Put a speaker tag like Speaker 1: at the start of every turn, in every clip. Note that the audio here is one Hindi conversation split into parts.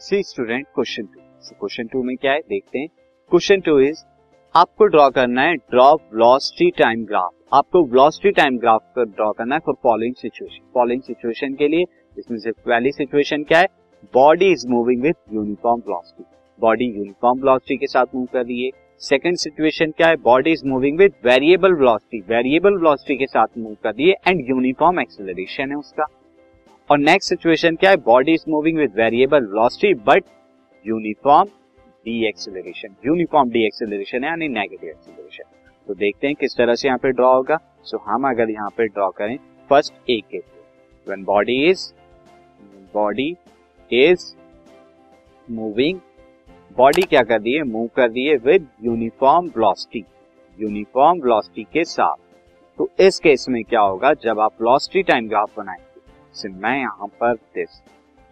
Speaker 1: See student question two. Question two में क्या है? देखते हैं। क्वेश्चन टू इज़ आपको ड्रॉ करना है ड्रॉ वेलोसिटी टाइम ग्राफ आपको वेलोसिटी टाइम ग्राफ को ड्रॉ करना है for following situation following situation के लिए, इसमें से पहली सिचुएशन क्या है? Body is moving with uniform velocity body uniform velocity के साथ मूव कर रही है। सेकंड सिचुएशन क्या है? Body is moving with variable velocity variable velocity के साथ मूव कर रही है एंड यूनिफॉर्म एक्सेलरेशन है उसका। और नेक्स्ट सिचुएशन क्या है? Body is moving with variable velocity but uniform deceleration uniform deceleration है यानी नेगेटिव एक्सेलरेशन तो देखते हैं किस तरह से यहाँ पे ड्रॉ होगा। सो so, हम अगर यहाँ पे ड्रॉ करें फ़र्स्ट ए के when body is body is moving body क्या कर है? मूव कर है with uniform velocity uniform velocity के साथ। तो इस केस में क्या होगा? जब आप वेलोसिटी टाइम ग्राफ बनाएँगे से मैं यहाँ पर दिस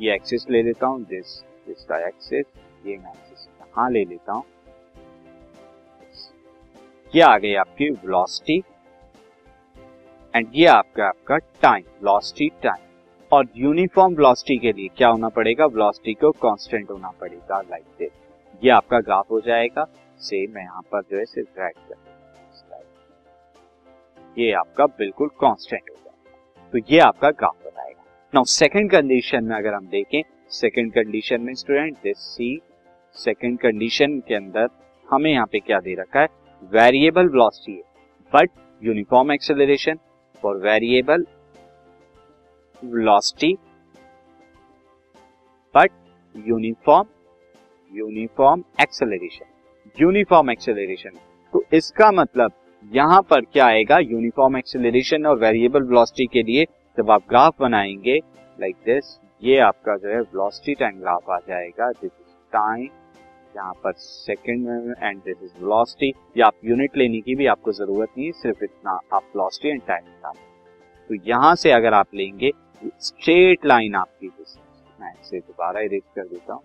Speaker 1: ये एक्सिस ले लेता हूँ दिस दिस का एक्सिस ये मैं एक्सिस यहाँ ले लेता हूँ। ये आ गई आपकी वेलोसिटी एंड ये आपका आपका टाइम वेलोसिटी टाइम और यूनिफॉर्म वेलोसिटी के लिए क्या होना पड़ेगा? वेलोसिटी को कांस्टेंट होना पड़ेगा लाइक दिस ये आपका ग्राफ हो जाएगा। से मैं यहाँ पर जो है, सिर्फ़ ड्रैग कर ये आपका बिल्कुल कांस्टेंट हो जाएगा तो ये आपका ग्राफ बताएगा। नाउ सेकंड कंडीशन में अगर हम देखें सेकंड कंडीशन में student this see second condition के अंदर हमें यहाँ पे क्या दे रखा है? वेरिएबल वेलोसिटी है। But uniform acceleration for variable velocity but uniform uniform acceleration uniform acceleration तो इसका मतलब यहाँ पर क्या आएगा? यूनिफॉर्म एक्सेलरेशन और वेरिएबल वेलोसिटी के लिए जब आप ग्राफ बनाएँगे लाइक like दिस ये आपका जो है वेलोसिटी टाइम ग्राफ आ जाएगा। दिस इज़ टाइम यहाँ पर second and this is velocity या आप यूनिट लेने की भी आपको ज़रूरत नहीं सिर्फ़ इतना आप वेलोसिटी एंड टाइम निकाल तो यहाँ से अगर आप लेंगे स्ट्रेट लाइन आपकी दिस मैं इसे दोबारा इरेज कर देता हूँ।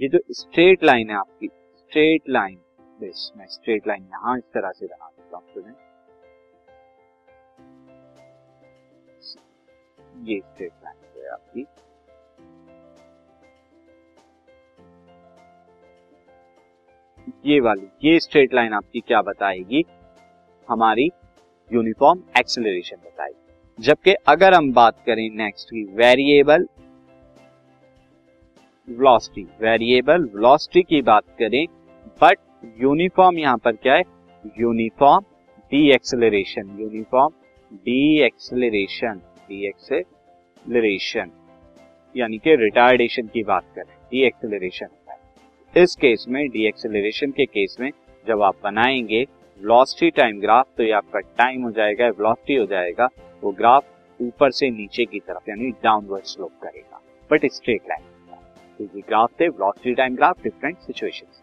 Speaker 1: ये जो स्ट्रेट लाइन है आपकी स्ट्रेट लाइन दिस मैं स्ट्रेट लाइन यहाँ इस तरह से बना देता हूँ स्टूडेंट ये स्ट्रेट लाइन है आपकी। ये वाली, ये स्ट्रेट लाइन आपकी क्या बताएगी? हमारी यूनिफॉर्म एक्सेलरेशन बताएगी। जबकि अगर हम बात करें नेक्स्ट की वेरिएबल वेलोसिटी वेरिएबल वेलोसिटी की बात करें बट यूनिफॉर्म यहाँ पर क्या है? Uniform deceleration uniform deceleration deceleration यानी कि रिटायर्डेशन की बात करें डी एक्सेलरेशन इस केस में डी एक्सेलरेशन के केस में जब आप बनाएँगे वेलोसिटी टाइम ग्राफ तो ये आपका टाइम हो जाएगा वेलोसिटी हो जाएगा, वो ग्राफ ऊपर से नीचे की तरफ़, यानी डाउनवर्ड स्लोप करेगा बट स्ट्रेट लाइन तो ये ग्राफ थे velocity time graph different situations